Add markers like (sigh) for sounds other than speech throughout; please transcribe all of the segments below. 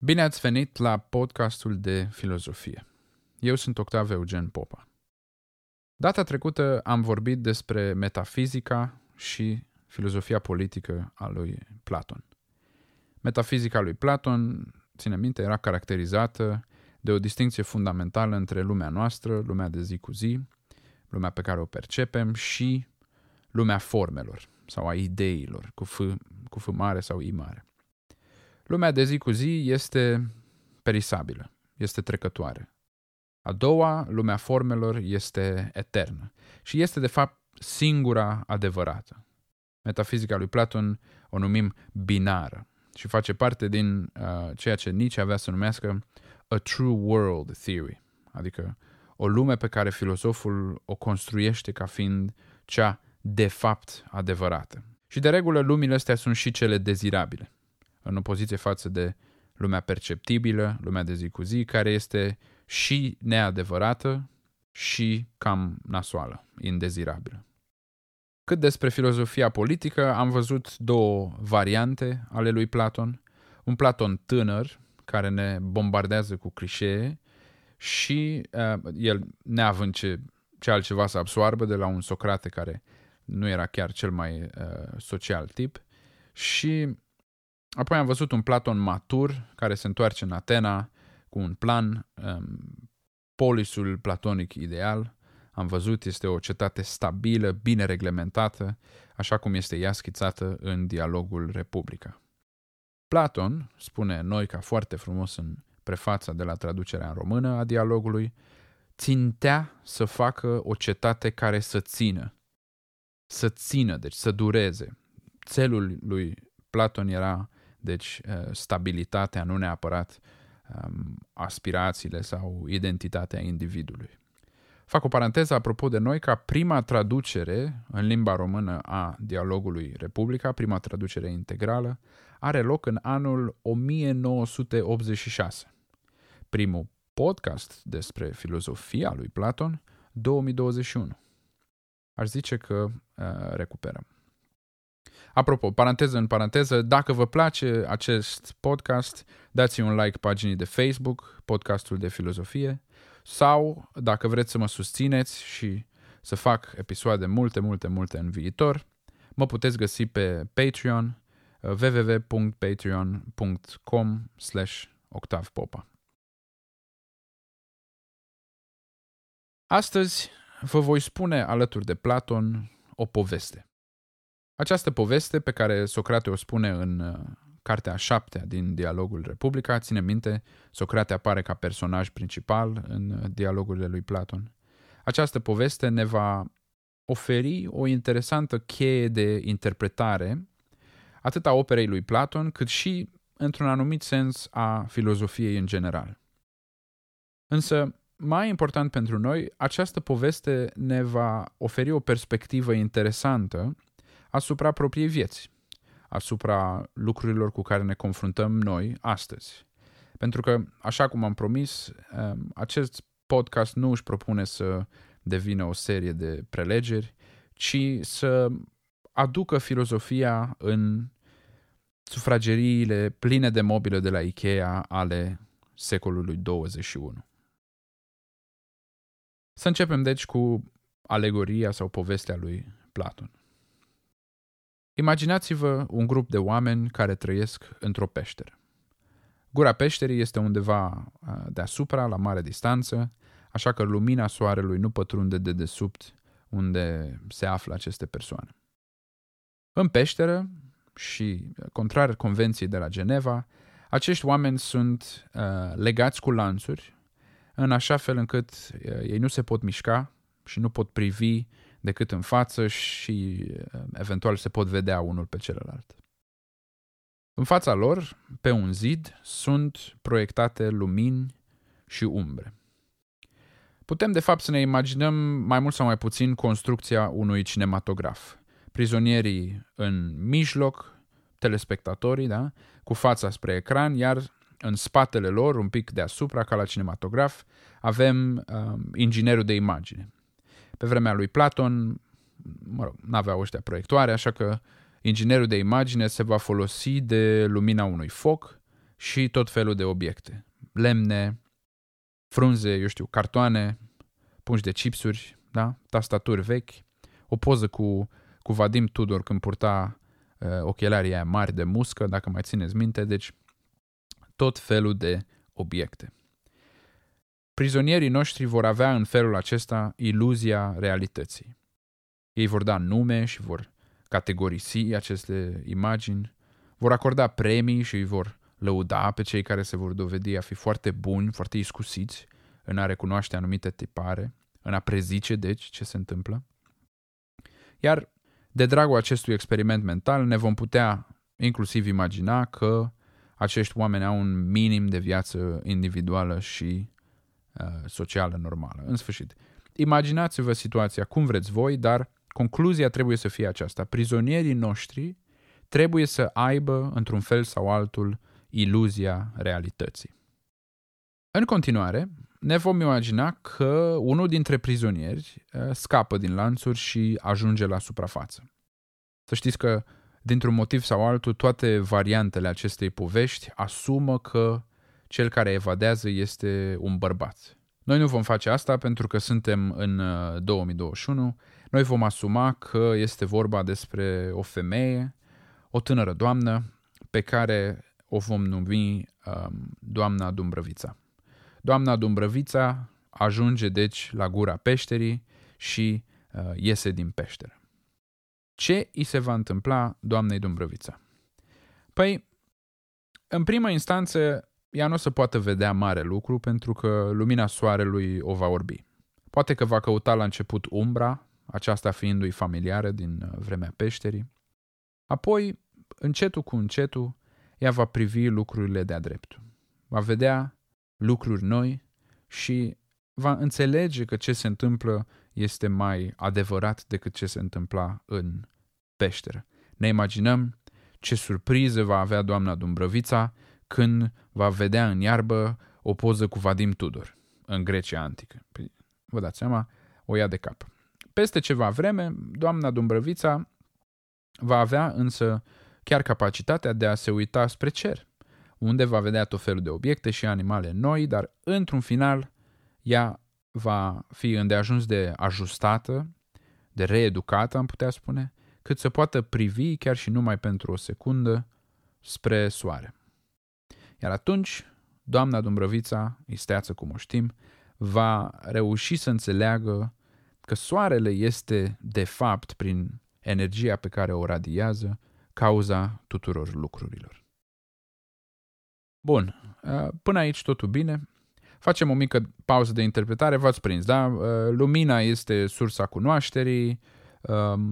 Bine ați venit la podcastul de filozofie. Eu sunt Octave Eugen Popa. Data trecută am vorbit despre metafizica și filozofia politică a lui Platon. Metafizica lui Platon, ține minte, era caracterizată de o distinție fundamentală între lumea noastră, lumea de zi cu zi, lumea pe care o percepem și lumea formelor sau a ideilor, cu F, cu F mare sau I mare. Lumea de zi cu zi este perisabilă, este trecătoare. A doua, lumea formelor, este eternă și este de fapt singura adevărată. Metafizica lui Platon o numim binară și face parte din uh, ceea ce Nietzsche avea să numească a true world theory, adică o lume pe care filosoful o construiește ca fiind cea de fapt adevărată. Și de regulă lumile astea sunt și cele dezirabile în opoziție față de lumea perceptibilă, lumea de zi cu zi, care este și neadevărată și cam nasoală, indezirabilă. Cât despre filozofia politică, am văzut două variante ale lui Platon. Un Platon tânăr, care ne bombardează cu clișee și uh, el, neavând ce, ce altceva să absoarbă de la un Socrate care nu era chiar cel mai uh, social tip, și Apoi am văzut un Platon matur care se întoarce în Atena cu un plan, um, polisul platonic ideal. Am văzut, este o cetate stabilă, bine reglementată, așa cum este ea schițată în dialogul Republica. Platon, spune noi ca foarte frumos în prefața de la traducerea în română a dialogului, țintea să facă o cetate care să țină. Să țină, deci să dureze. Țelul lui Platon era deci uh, stabilitatea, nu neapărat um, aspirațiile sau identitatea individului. Fac o paranteză apropo de noi, ca prima traducere în limba română a dialogului Republica, prima traducere integrală, are loc în anul 1986. Primul podcast despre filozofia lui Platon, 2021. Aș zice că uh, recuperăm. Apropo, paranteză în paranteză, dacă vă place acest podcast, dați un like paginii de Facebook, podcastul de filozofie, sau dacă vreți să mă susțineți și să fac episoade multe, multe, multe în viitor, mă puteți găsi pe Patreon www.patreon.com slash octavpopa. Astăzi vă voi spune alături de Platon o poveste. Această poveste pe care Socrate o spune în uh, cartea a șaptea din dialogul Republica, ține minte, Socrate apare ca personaj principal în uh, dialogurile lui Platon. Această poveste ne va oferi o interesantă cheie de interpretare atât a operei lui Platon, cât și, într-un anumit sens, a filozofiei în general. Însă, mai important pentru noi, această poveste ne va oferi o perspectivă interesantă asupra propriei vieți, asupra lucrurilor cu care ne confruntăm noi astăzi. Pentru că, așa cum am promis, um, acest podcast nu își propune să devină o serie de prelegeri, ci să aducă filozofia în sufrageriile pline de mobilă de la Ikea ale secolului 21. Să începem deci cu alegoria sau povestea lui Platon. Imaginați-vă un grup de oameni care trăiesc într-o peșteră. Gura peșterii este undeva deasupra, la mare distanță, așa că lumina soarelui nu pătrunde de desubt unde se află aceste persoane. În peșteră și, contrar convenției de la Geneva, acești oameni sunt uh, legați cu lanțuri, în așa fel încât uh, ei nu se pot mișca și nu pot privi decât în față și uh, eventual se pot vedea unul pe celălalt. În fața lor, pe un zid, sunt proiectate lumini și umbre. Putem de fapt să ne imaginăm mai mult sau mai puțin construcția unui cinematograf. Prizonierii în mijloc, telespectatorii, da? cu fața spre ecran, iar în spatele lor, un pic deasupra, ca la cinematograf, avem um, inginerul de imagine. Pe vremea lui Platon, mă rog, n-aveau ăștia proiectoare, așa că inginerul de imagine se va folosi de lumina unui foc și tot felul de obiecte. Lemne, frunze, eu știu, cartoane, pungi de chipsuri, da? tastaturi vechi, o poză cu, cu Vadim Tudor când purta uh, ochelarii aia mari de muscă, dacă mai țineți minte, deci tot felul de obiecte. Prizonierii noștri vor avea în felul acesta iluzia realității. Ei vor da nume și vor categorisi aceste imagini, vor acorda premii și îi vor lăuda pe cei care se vor dovedi a fi foarte buni, foarte iscusiți în a recunoaște anumite tipare, în a prezice, deci, ce se întâmplă. Iar de dragul acestui experiment mental ne vom putea inclusiv imagina că acești oameni au un minim de viață individuală și uh, socială normală. În sfârșit, imaginați-vă situația cum vreți voi, dar concluzia trebuie să fie aceasta. Prizonierii noștri trebuie să aibă, într-un fel sau altul, iluzia realității. În continuare, ne vom imagina că unul dintre prizonieri uh, scapă din lanțuri și ajunge la suprafață. Să știți că, dintr-un motiv sau altul, toate variantele acestei povești asumă că cel care evadează este un bărbat. Noi nu vom face asta pentru că suntem în 2021. Uh, Noi vom asuma că este vorba despre o femeie, o tânără doamnă, pe care o vom numi um, doamna Dumbrăvița. Doamna Dumbrăvița ajunge deci la gura peșterii și uh, iese din peșteră. Ce îi se va întâmpla doamnei Dumbrăvița? Păi, în prima instanță, ea nu o să poată vedea mare lucru pentru că lumina soarelui o va orbi. Poate că va căuta la început umbra, aceasta fiindu-i familiară din uh, vremea peșterii. Apoi, încetul cu încetul, ea va privi lucrurile de-a dreptul. Va vedea lucruri noi și va înțelege că ce se întâmplă este mai adevărat decât ce se întâmpla în peșteră. Ne imaginăm ce surpriză va avea doamna Dumbrăvița când va vedea în iarbă o poză cu Vadim Tudor în Grecia antică. Păi, vă dați seama, o ia de cap. Peste ceva vreme, doamna Dumbrăvița va avea însă chiar capacitatea de a se uita spre cer, unde va vedea tot felul de obiecte și animale noi, dar într-un final ea va fi îndeajuns de ajustată, de reeducată, am putea spune, cât să poată privi chiar și numai pentru o secundă spre soare. Iar atunci, doamna Dumbrăvița, isteață cum o știm, va reuși să înțeleagă că soarele este, de fapt, prin energia pe care o radiază, cauza tuturor lucrurilor. Bun, până aici totul bine. Facem o mică pauză de interpretare, v-ați prins, da? Lumina este sursa cunoașterii,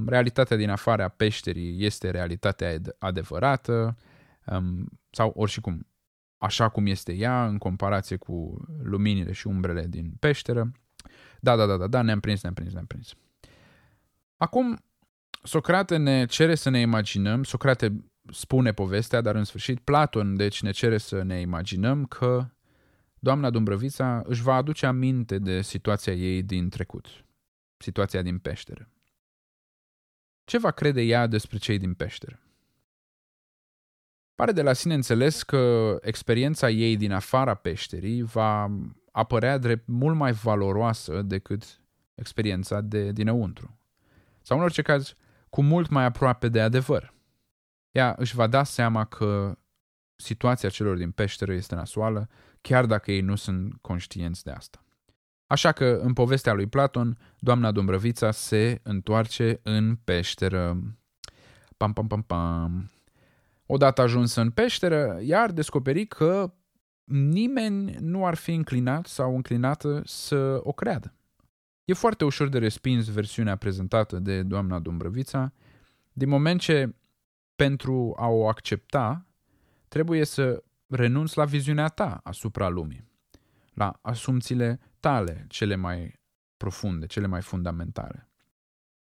realitatea din afara peșterii este realitatea adevărată, sau oricum, așa cum este ea în comparație cu luminile și umbrele din peșteră. Da, da, da, da, da, ne-am prins, ne-am prins, ne-am prins. Acum, Socrate ne cere să ne imaginăm, Socrate spune povestea, dar în sfârșit Platon deci ne cere să ne imaginăm că doamna Dumbrăvița își va aduce aminte de situația ei din trecut, situația din peșteră. Ce va crede ea despre cei din peșteră? Pare de la sine înțeles că experiența ei din afara peșterii va apărea drept mult mai valoroasă decât experiența de dinăuntru. Sau în orice caz, cu mult mai aproape de adevăr. Ea își va da seama că situația celor din peșteră este nasoală, chiar dacă ei nu sunt conștienți de asta. Așa că, în povestea lui Platon, doamna Dumbrăvița se întoarce în peșteră. Pam, pam, pam, pam. Odată ajunsă în peșteră, iar descoperi că nimeni nu ar fi înclinat sau înclinată să o creadă. E foarte ușor de respins versiunea prezentată de doamna Dumbrăvița, din moment ce pentru a o accepta, trebuie să renunți la viziunea ta asupra lumii, la asumțiile tale cele mai profunde, cele mai fundamentale.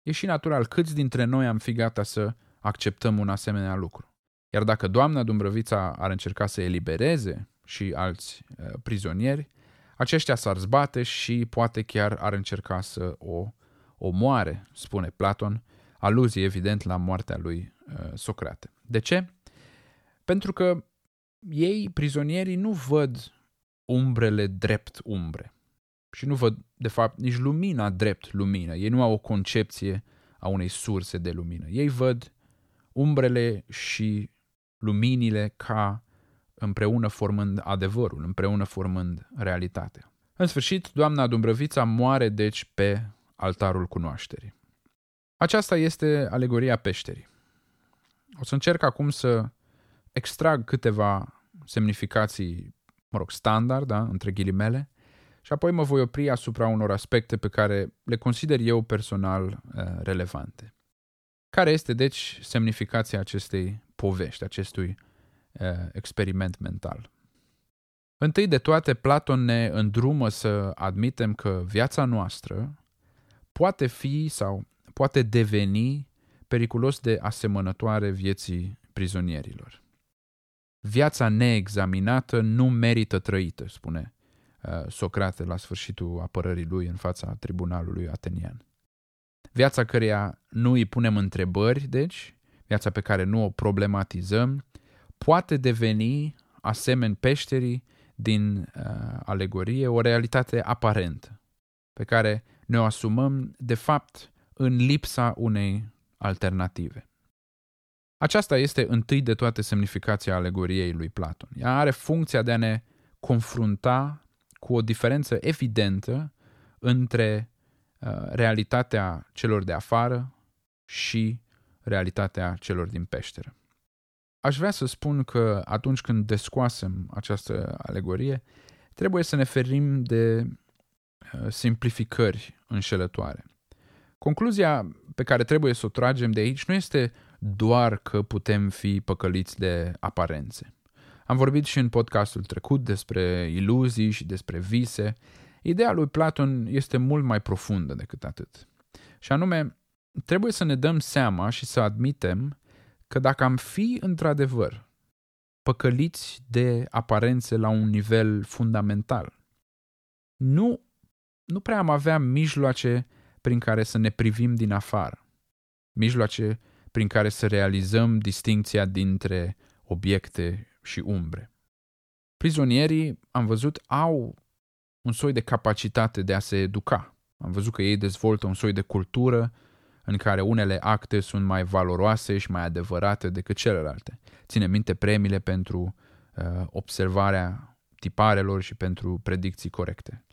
E și natural câți dintre noi am fi gata să acceptăm un asemenea lucru. Iar dacă doamna Dumbrăvița ar încerca să elibereze și alți uh, prizonieri, aceștia s-ar zbate și poate chiar ar încerca să o omoare, spune Platon, aluzie evident la moartea lui uh, Socrate. De ce? Pentru că ei, prizonierii, nu văd umbrele drept umbre. Și nu văd, de fapt, nici lumina drept lumină. Ei nu au o concepție a unei surse de lumină. Ei văd umbrele și luminile ca împreună formând adevărul, împreună formând realitatea. În sfârșit, doamna Dumbrăvița moare deci pe altarul cunoașterii. Aceasta este alegoria peșterii. O să încerc acum să extrag câteva semnificații, mă rog, standard, da, între ghilimele, și apoi mă voi opri asupra unor aspecte pe care le consider eu personal uh, relevante. Care este, deci, semnificația acestei povești, acestui uh, experiment mental? Întâi de toate, Platon ne îndrumă să admitem că viața noastră poate fi sau poate deveni periculos de asemănătoare vieții prizonierilor. Viața neexaminată nu merită trăită, spune uh, Socrate la sfârșitul apărării lui în fața tribunalului atenian. Viața căreia nu îi punem întrebări, deci, viața pe care nu o problematizăm, poate deveni, asemeni peșterii din uh, alegorie, o realitate aparentă, pe care ne o asumăm, de fapt, în lipsa unei alternative. Aceasta este întâi de toate semnificația alegoriei lui Platon. Ea are funcția de a ne confrunta cu o diferență evidentă între uh, realitatea celor de afară și realitatea celor din peșteră. Aș vrea să spun că atunci când descoasem această alegorie, trebuie să ne ferim de uh, simplificări înșelătoare. Concluzia pe care trebuie să o tragem de aici nu este doar că putem fi păcăliți de aparențe. Am vorbit și în podcastul trecut despre iluzii și despre vise. Ideea lui Platon este mult mai profundă decât atât. Și anume, trebuie să ne dăm seama și să admitem că dacă am fi într-adevăr păcăliți de aparențe la un nivel fundamental, nu, nu prea am avea mijloace prin care să ne privim din afară, mijloace prin care să realizăm distinția dintre obiecte și umbre. Prizonierii, am văzut, au un soi de capacitate de a se educa. Am văzut că ei dezvoltă un soi de cultură în care unele acte sunt mai valoroase și mai adevărate decât celelalte. Ține minte premiile pentru uh, observarea tiparelor și pentru predicții corecte.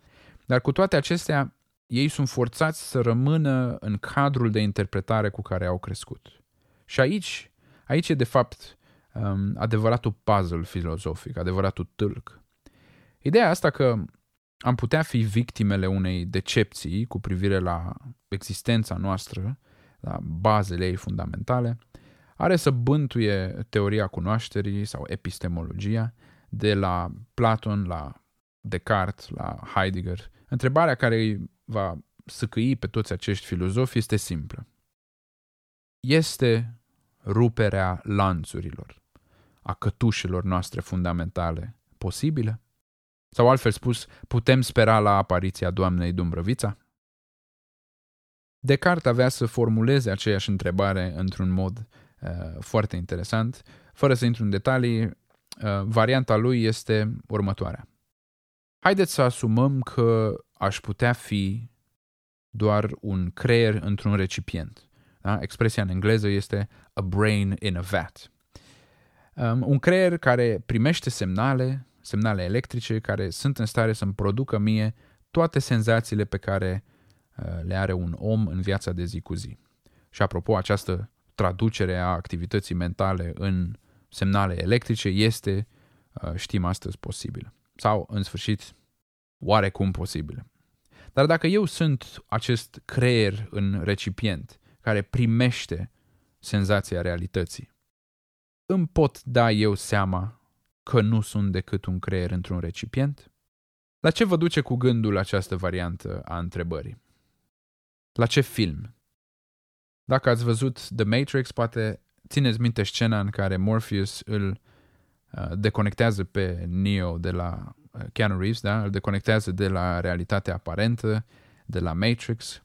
Dar cu toate acestea, ei sunt forțați să rămână în cadrul de interpretare cu care au crescut. Și aici, aici e de fapt um, adevăratul puzzle filozofic, adevăratul tâlc. Ideea asta că am putea fi victimele unei decepții cu privire la existența noastră, la bazele ei fundamentale, are să bântuie teoria cunoașterii sau epistemologia de la Platon la Descartes, la Heidegger. Întrebarea care îi va săcăi pe toți acești filozofi este simplă. Este ruperea lanțurilor, a cătușelor noastre fundamentale posibilă? Sau altfel spus, putem spera la apariția doamnei Dumbrăvița? Descartes avea să formuleze aceeași întrebare într-un mod uh, foarte interesant. Fără să intru în detalii, uh, varianta lui este următoarea. Haideți să asumăm că aș putea fi doar un creier într-un recipient. Da? Expresia în engleză este a brain in a vat. Um, un creier care primește semnale, semnale electrice, care sunt în stare să-mi producă mie toate senzațiile pe care uh, le are un om în viața de zi cu zi. Și apropo, această traducere a activității mentale în semnale electrice este, uh, știm astăzi, posibilă. Sau, în sfârșit, oarecum posibilă. Dar dacă eu sunt acest creier în recipient care primește senzația realității, îmi pot da eu seama că nu sunt decât un creier într-un recipient? La ce vă duce cu gândul această variantă a întrebării? La ce film? Dacă ați văzut The Matrix, poate țineți minte scena în care Morpheus îl uh, deconectează pe Neo de la uh, Keanu Reeves, da? îl deconectează de la realitatea aparentă, de la Matrix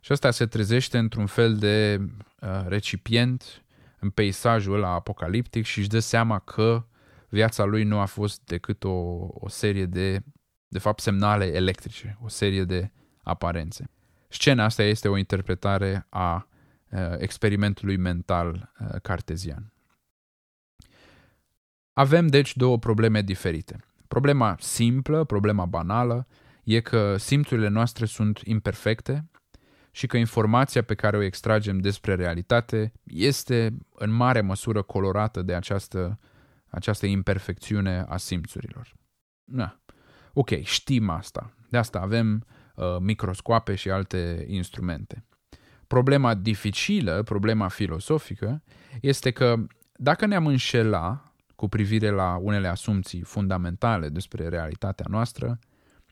și ăsta se trezește într-un fel de uh, recipient în peisajul ăla apocaliptic și își dă seama că viața lui nu a fost decât o, o serie de, de fapt, semnale electrice, o serie de aparențe. Scena asta este o interpretare a uh, experimentului mental uh, cartezian. Avem deci două probleme diferite. Problema simplă, problema banală, e că simțurile noastre sunt imperfecte și că informația pe care o extragem despre realitate este în mare măsură colorată de această, această imperfecțiune a simțurilor. Na. Ok, știm asta. De asta avem uh, microscoape și alte instrumente. Problema dificilă, problema filosofică, este că dacă ne-am înșela cu privire la unele asumții fundamentale despre realitatea noastră,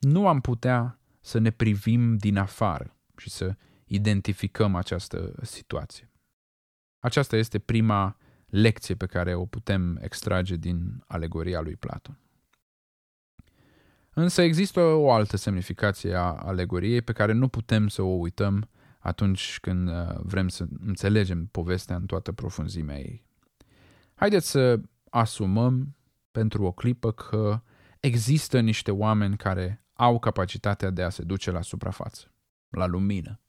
nu am putea să ne privim din afară și să identificăm această situație. Aceasta este prima lecție pe care o putem extrage din alegoria lui Platon. Însă există o altă semnificație a alegoriei pe care nu putem să o uităm atunci când uh, vrem să înțelegem povestea în toată profunzimea ei. Haideți să asumăm pentru o clipă că există niște oameni care au capacitatea de a se duce la suprafață, la lumină,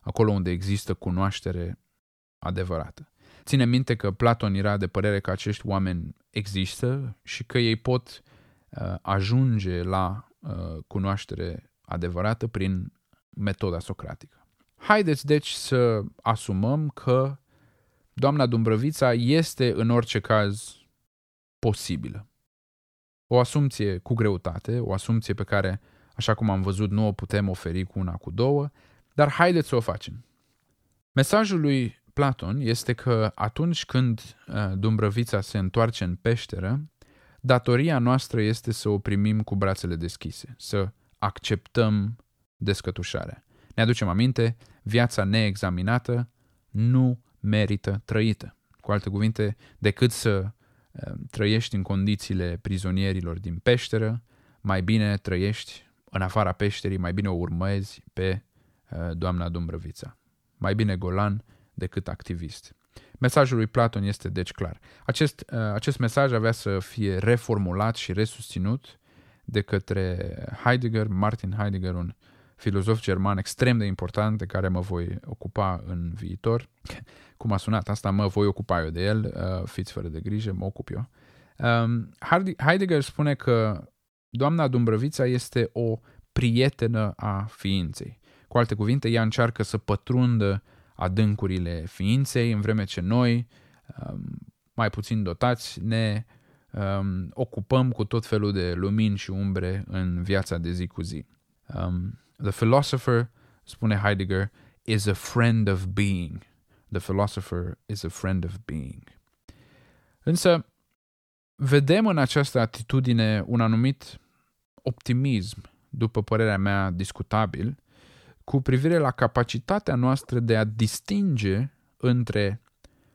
acolo unde există cunoaștere adevărată. Ține minte că Platon era de părere că acești oameni există și că ei pot uh, ajunge la uh, cunoaștere adevărată prin metoda socratică. Haideți deci să asumăm că doamna Dumbrăvița este în orice caz posibilă. O asumție cu greutate, o asumție pe care, așa cum am văzut, nu o putem oferi cu una, cu două, dar haideți să o facem. Mesajul lui Platon este că atunci când uh, Dumbrăvița se întoarce în peșteră, datoria noastră este să o primim cu brațele deschise, să acceptăm descătușarea. Ne aducem aminte, viața neexaminată nu merită trăită. Cu alte cuvinte, decât să Ehm, trăiești în condițiile prizonierilor din peșteră, mai bine trăiești în afara peșterii, mai bine o urmezi pe eh, doamna Dumbrăvița. Mai bine golan decât activist. Mesajul lui Platon este deci clar. Acest, eh, acest mesaj avea să fie reformulat și resusținut de către Heidegger, Martin Heidegger, un filozof german extrem de important de care mă voi ocupa în viitor. (laughs) Cum a sunat asta, mă voi ocupa eu de el, uh, fiți fără de grijă, mă ocup eu. Um, Heidegger spune că doamna Dumbrăvița este o prietenă a ființei. Cu alte cuvinte, ea încearcă să pătrundă adâncurile ființei, în vreme ce noi, um, mai puțin dotați, ne um, ocupăm cu tot felul de lumini și umbre în viața de zi cu zi. Um, The philosopher, spune Heidegger, is a friend of being. The philosopher is a friend of being. Însă, vedem în această atitudine un anumit optimism, după părerea mea discutabil, cu privire la capacitatea noastră de a distinge între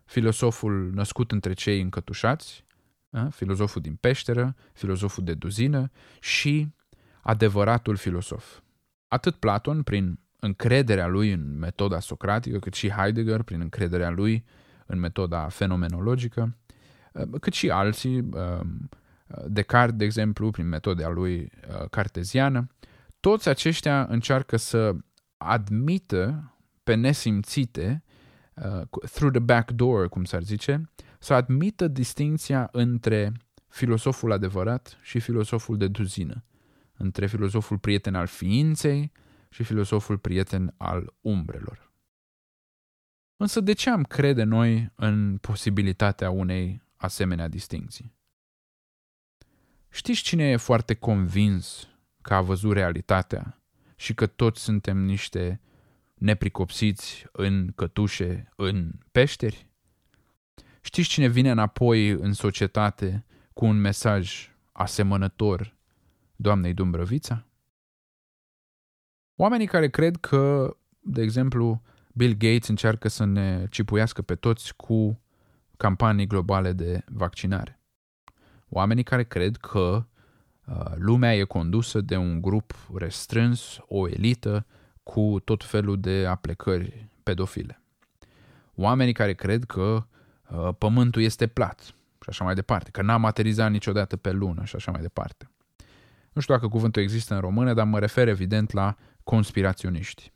filosoful născut între cei încătușați, filozoful din peșteră, filozoful de duzină și adevăratul filosof. Atât Platon, prin încrederea lui în metoda socratică, cât și Heidegger, prin încrederea lui în metoda fenomenologică, uh, cât și alții, uh, Descartes, de exemplu, prin metoda lui uh, carteziană, toți aceștia încearcă să admită pe nesimțite, through the back door, cum s-ar zice, să admită distinția între filosoful adevărat și filosoful de duzină între filosoful prieten al ființei și filosoful prieten al umbrelor. Însă de ce am crede noi în posibilitatea unei asemenea distinții? Știți cine e foarte convins că a văzut realitatea și că toți suntem niște nepricopsiți în cătușe, în peșteri? Știți cine vine înapoi în societate cu un mesaj asemănător doamnei Dumbrăvița? Oamenii care cred că, de exemplu, Bill Gates încearcă să ne cipuiască pe toți cu campanii globale de vaccinare. Oamenii care cred că uh, lumea e condusă de un grup restrâns, o elită cu tot felul de aplecări pedofile. Oamenii care cred că uh, pământul este plat și așa mai departe, că n-am aterizat niciodată pe lună și așa mai departe. Nu știu dacă cuvântul există în română, dar mă refer evident la conspiraționiști.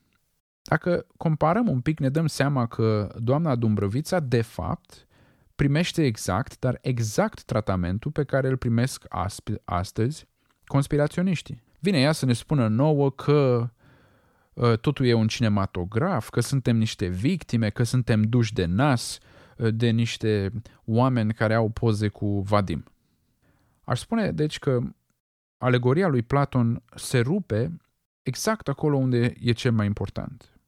Dacă comparăm un pic, ne dăm seama că doamna Dumbrăvița, de fapt, primește exact, dar exact tratamentul pe care îl primesc astăzi conspiraționiștii. Vine ea să ne spună nouă că uh, totul e un cinematograf, că suntem niște victime, că suntem duși de nas uh, de niște oameni care au poze cu Vadim. Aș spune, deci, că alegoria lui Platon se rupe exact acolo unde e cel mai important.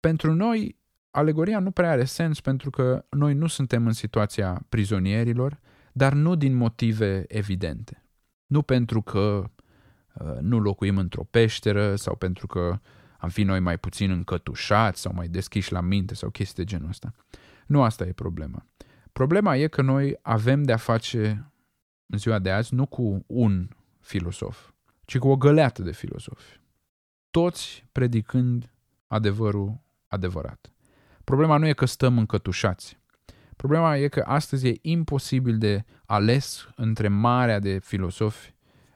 Pentru noi, alegoria nu prea are sens pentru că noi nu suntem în situația prizonierilor, dar nu din motive evidente. Nu pentru că uh, nu locuim într-o peșteră sau pentru că am fi noi mai puțin încătușați sau mai deschiși la minte sau chestii de genul ăsta. Nu asta e problema. Problema e că noi avem de-a face în ziua de azi nu cu un filosof, ci cu o găleată de filosofi. Toți predicând adevărul adevărat. Problema nu e că stăm încătușați. Problema e că astăzi e imposibil de ales între marea de filosofi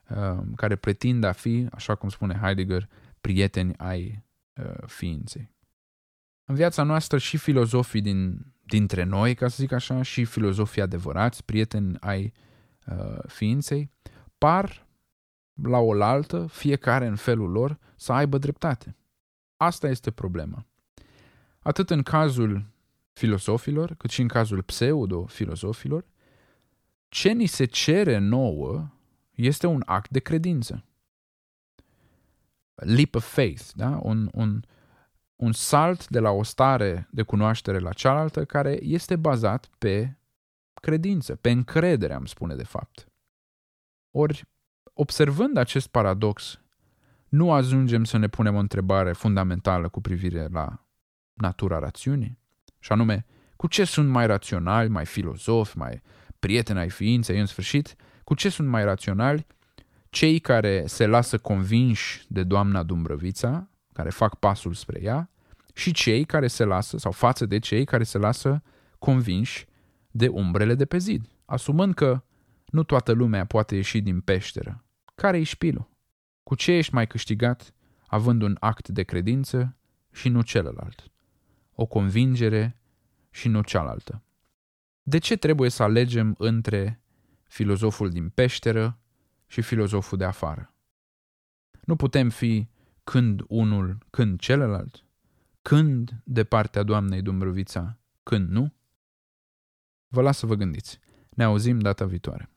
uh, care pretind a fi, așa cum spune Heidegger, prieteni ai uh, ființei. În viața noastră și filozofii din, dintre noi, ca să zic așa, și filozofii adevărați, prieteni ai uh, ființei, par la oaltă, fiecare în felul lor, să aibă dreptate. Asta este problema. Atât în cazul filosofilor, cât și în cazul pseudo-filosofilor, ce ni se cere nouă este un act de credință. Leap of faith, da? un, un, un salt de la o stare de cunoaștere la cealaltă care este bazat pe credință, pe încredere, am spune de fapt. Ori, observând acest paradox, nu ajungem să ne punem o întrebare fundamentală cu privire la natura rațiunii? Și anume, cu ce sunt mai raționali, mai filozofi, mai prieteni ai ființei, în sfârșit, cu ce sunt mai raționali cei care se lasă convinși de doamna Dumbrăvița, care fac pasul spre ea, și cei care se lasă, sau față de cei care se lasă convinși de umbrele de pe zid, asumând că nu toată lumea poate ieși din peșteră. Care-i șpilul? Cu ce ești mai câștigat având un act de credință și nu celălalt? O convingere și nu cealaltă. De ce trebuie să alegem între filozoful din peșteră și filozoful de afară? Nu putem fi când unul, când celălalt? Când de partea doamnei Dumbrăvița, când nu? Vă las să vă gândiți. Ne auzim data viitoare.